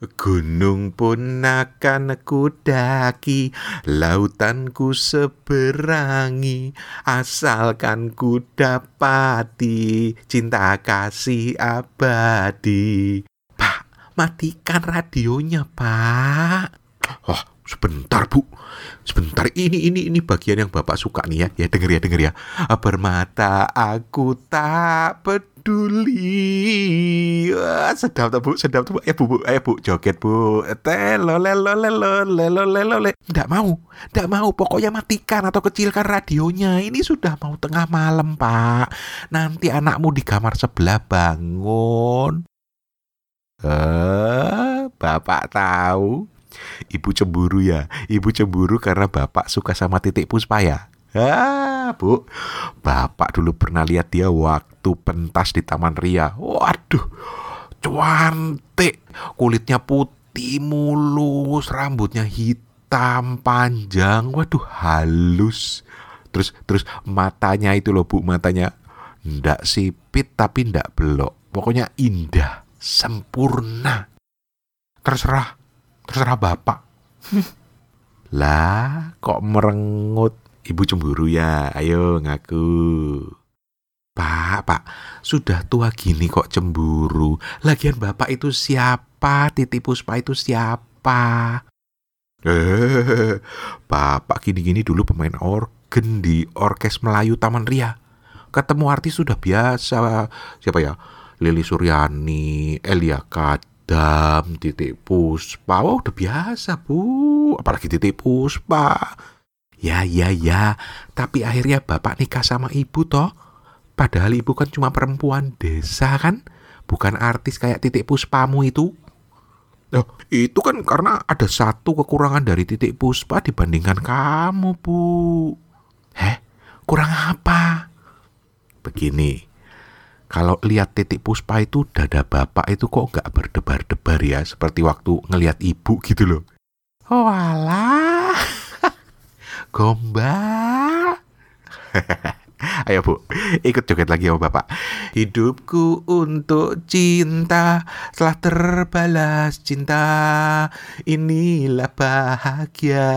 Gunung pun akan kudaki, lautanku seberangi, asalkan ku dapati cinta kasih abadi. Pak, matikan radionya, Pak. Oh, sebentar, Bu. Sebentar, ini ini ini bagian yang Bapak suka nih ya. Ya denger ya, denger ya. Bermata aku tak peduli. Wah, sedap tuh, Bu. Sedap tuh, Bu. Ya, Bu, Bu. Ayo, Bu, joget, Bu. Telo lelo lelo lelo lelo le. Nggak mau. Nggak mau. Pokoknya matikan atau kecilkan radionya. Ini sudah mau tengah malam, Pak. Nanti anakmu di kamar sebelah bangun. Eh, Bapak tahu Ibu cemburu ya. Ibu cemburu karena bapak suka sama titik puspa ya. Ah, Bu. Bapak dulu pernah lihat dia waktu pentas di Taman Ria. Waduh. Cuantik. Kulitnya putih mulus, rambutnya hitam panjang. Waduh, halus. Terus terus matanya itu loh, Bu, matanya ndak sipit tapi ndak belok. Pokoknya indah, sempurna. Terserah Terserah bapak. lah, kok merengut? Ibu cemburu ya? Ayo ngaku. Pak, pak, sudah tua gini kok cemburu. Lagian bapak itu siapa? Titi Puspa itu siapa? Eh, bapak gini-gini dulu pemain organ di Orkes Melayu Taman Ria. Ketemu artis sudah biasa. Siapa ya? Lili Suryani, Elia Kad, Adam, titik puspa. Wah, udah biasa, Bu. Apalagi titik puspa. Ya, ya, ya. Tapi akhirnya bapak nikah sama ibu toh. Padahal ibu kan cuma perempuan desa kan? Bukan artis kayak titik puspamu itu. Oh, itu kan karena ada satu kekurangan dari titik puspa dibandingkan kamu, Bu. Heh, kurang apa? Begini, kalau lihat titik puspa itu dada bapak itu kok nggak berdebar-debar ya seperti waktu ngelihat ibu gitu loh. Oh gombal. Ayo bu, ikut joget lagi sama bapak. Hidupku untuk cinta telah terbalas cinta. Inilah bahagia.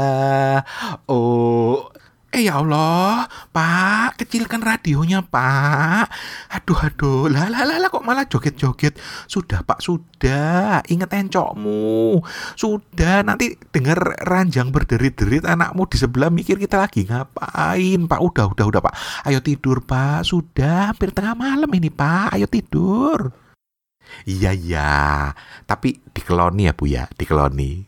Oh, Eh ya Allah, Pak, kecilkan radionya, Pak. Aduh, aduh, lah, lah, lah, kok malah joget-joget. Sudah, Pak, sudah. Ingat encokmu. Sudah, nanti dengar ranjang berderit-derit anakmu di sebelah mikir kita lagi ngapain, Pak. Udah, udah, udah, Pak. Ayo tidur, Pak. Sudah, hampir tengah malam ini, Pak. Ayo tidur. Iya, iya. Tapi dikeloni ya, Bu, ya. Dikeloni.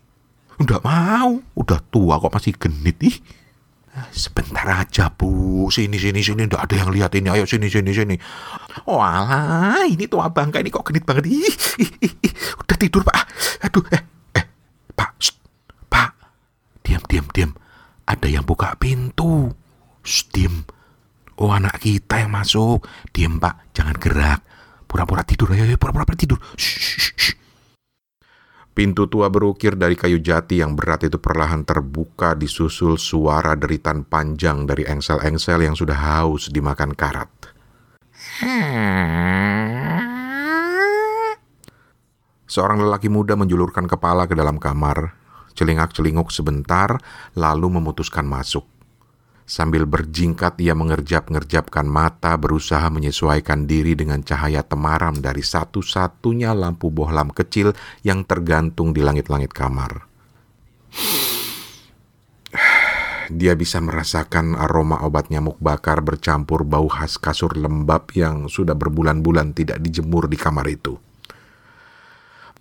Udah mau. Udah tua kok masih genit, ih. Sebentar aja bu, sini sini sini, ndak ada yang lihat ini. Ayo sini sini sini. Walah, ini tua bangka ini kok genit banget. Ih, ih, ih. Udah tidur pak. Aduh, eh, eh, pak, Shh. pak, diam diam diam. Ada yang buka pintu. Shh, diam. Oh anak kita yang masuk. Diam pak, jangan gerak. Pura-pura tidur, ayo, ayo pura-pura tidur. Shh. Pintu tua berukir dari kayu jati yang berat itu perlahan terbuka disusul suara deritan panjang dari engsel-engsel yang sudah haus dimakan karat. Seorang lelaki muda menjulurkan kepala ke dalam kamar, celingak-celinguk sebentar, lalu memutuskan masuk. Sambil berjingkat ia mengerjap-ngerjapkan mata berusaha menyesuaikan diri dengan cahaya temaram dari satu-satunya lampu bohlam kecil yang tergantung di langit-langit kamar. Dia bisa merasakan aroma obat nyamuk bakar bercampur bau khas kasur lembab yang sudah berbulan-bulan tidak dijemur di kamar itu.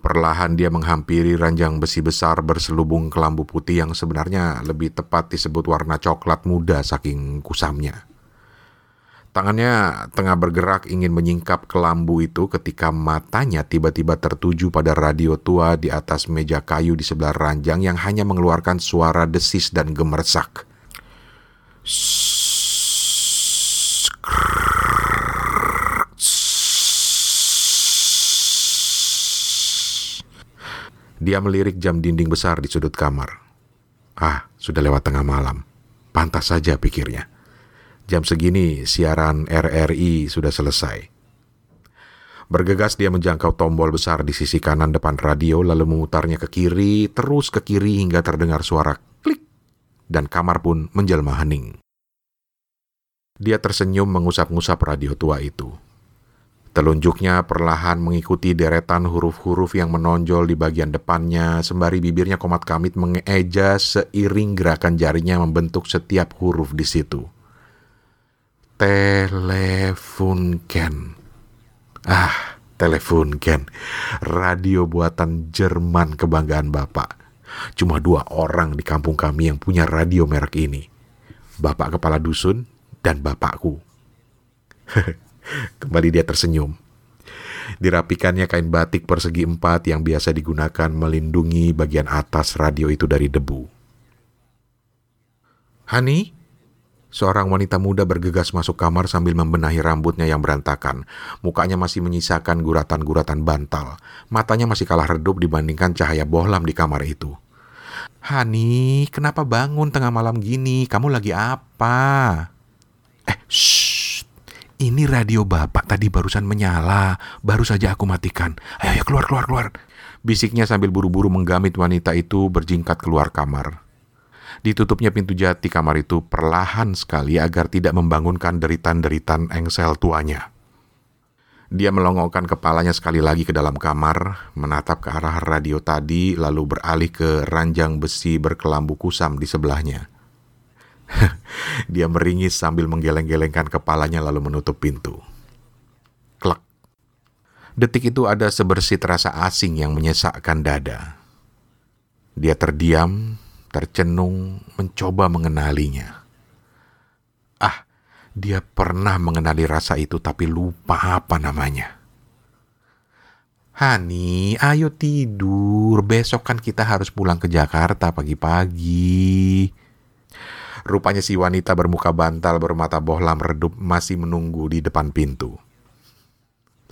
Perlahan dia menghampiri ranjang besi besar berselubung kelambu putih yang sebenarnya lebih tepat disebut warna coklat muda saking kusamnya. Tangannya tengah bergerak ingin menyingkap kelambu itu ketika matanya tiba-tiba tertuju pada radio tua di atas meja kayu di sebelah ranjang yang hanya mengeluarkan suara desis dan gemersak. Dia melirik jam dinding besar di sudut kamar. Ah, sudah lewat tengah malam. Pantas saja pikirnya. Jam segini siaran RRI sudah selesai. Bergegas dia menjangkau tombol besar di sisi kanan depan radio lalu memutarnya ke kiri, terus ke kiri hingga terdengar suara klik dan kamar pun menjelma hening. Dia tersenyum mengusap-ngusap radio tua itu. Telunjuknya perlahan mengikuti deretan huruf-huruf yang menonjol di bagian depannya, sembari bibirnya komat kamit mengeja seiring gerakan jarinya membentuk setiap huruf di situ. Telefunken. Ah, Telefunken. Radio buatan Jerman kebanggaan Bapak. Cuma dua orang di kampung kami yang punya radio merek ini. Bapak kepala dusun dan bapakku. Kembali dia tersenyum. Dirapikannya kain batik persegi empat yang biasa digunakan melindungi bagian atas radio itu dari debu. Hani, seorang wanita muda bergegas masuk kamar sambil membenahi rambutnya yang berantakan. Mukanya masih menyisakan guratan-guratan bantal. Matanya masih kalah redup dibandingkan cahaya bohlam di kamar itu. Hani, kenapa bangun tengah malam gini? Kamu lagi apa? Eh, shh. Ini radio bapak tadi barusan menyala. Baru saja aku matikan. Ayo, ayo keluar, keluar, keluar. Bisiknya sambil buru-buru menggamit wanita itu berjingkat keluar kamar. Ditutupnya pintu jati kamar itu perlahan sekali agar tidak membangunkan deritan-deritan engsel tuanya. Dia melongokkan kepalanya sekali lagi ke dalam kamar, menatap ke arah radio tadi, lalu beralih ke ranjang besi berkelambu kusam di sebelahnya. Dia meringis sambil menggeleng-gelengkan kepalanya lalu menutup pintu. Klek. Detik itu ada sebersit rasa asing yang menyesakkan dada. Dia terdiam, tercenung, mencoba mengenalinya. Ah, dia pernah mengenali rasa itu tapi lupa apa namanya. Hani, ayo tidur. Besok kan kita harus pulang ke Jakarta pagi-pagi. Rupanya si wanita bermuka bantal bermata bohlam redup masih menunggu di depan pintu.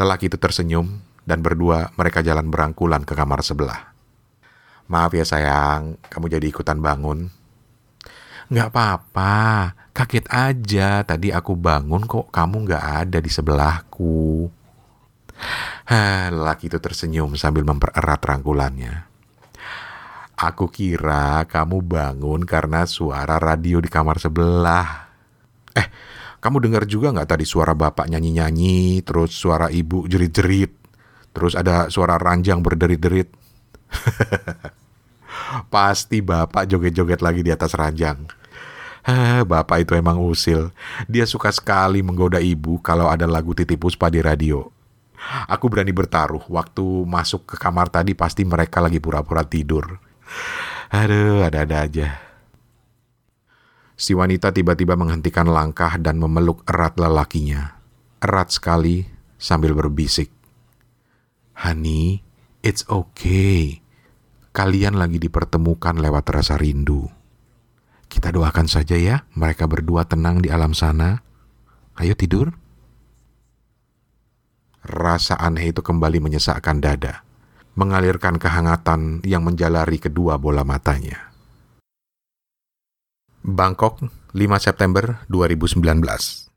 Lelaki itu tersenyum dan berdua mereka jalan berangkulan ke kamar sebelah. Maaf ya sayang, kamu jadi ikutan bangun. Nggak apa-apa, kaget aja tadi aku bangun kok kamu nggak ada di sebelahku. Lelaki itu tersenyum sambil mempererat rangkulannya. Aku kira kamu bangun karena suara radio di kamar sebelah. Eh, kamu dengar juga nggak tadi suara bapak nyanyi-nyanyi, terus suara ibu jerit-jerit, terus ada suara ranjang berderit-derit. Pasti bapak joget-joget lagi di atas ranjang. bapak itu emang usil. Dia suka sekali menggoda ibu kalau ada lagu Titi Puspa di radio. Aku berani bertaruh, waktu masuk ke kamar tadi pasti mereka lagi pura-pura tidur. Aduh, ada-ada aja. Si wanita tiba-tiba menghentikan langkah dan memeluk erat lelakinya. Erat sekali sambil berbisik. Honey, it's okay. Kalian lagi dipertemukan lewat rasa rindu. Kita doakan saja ya, mereka berdua tenang di alam sana. Ayo tidur. Rasa aneh itu kembali menyesakkan dada mengalirkan kehangatan yang menjalari kedua bola matanya. Bangkok, 5 September 2019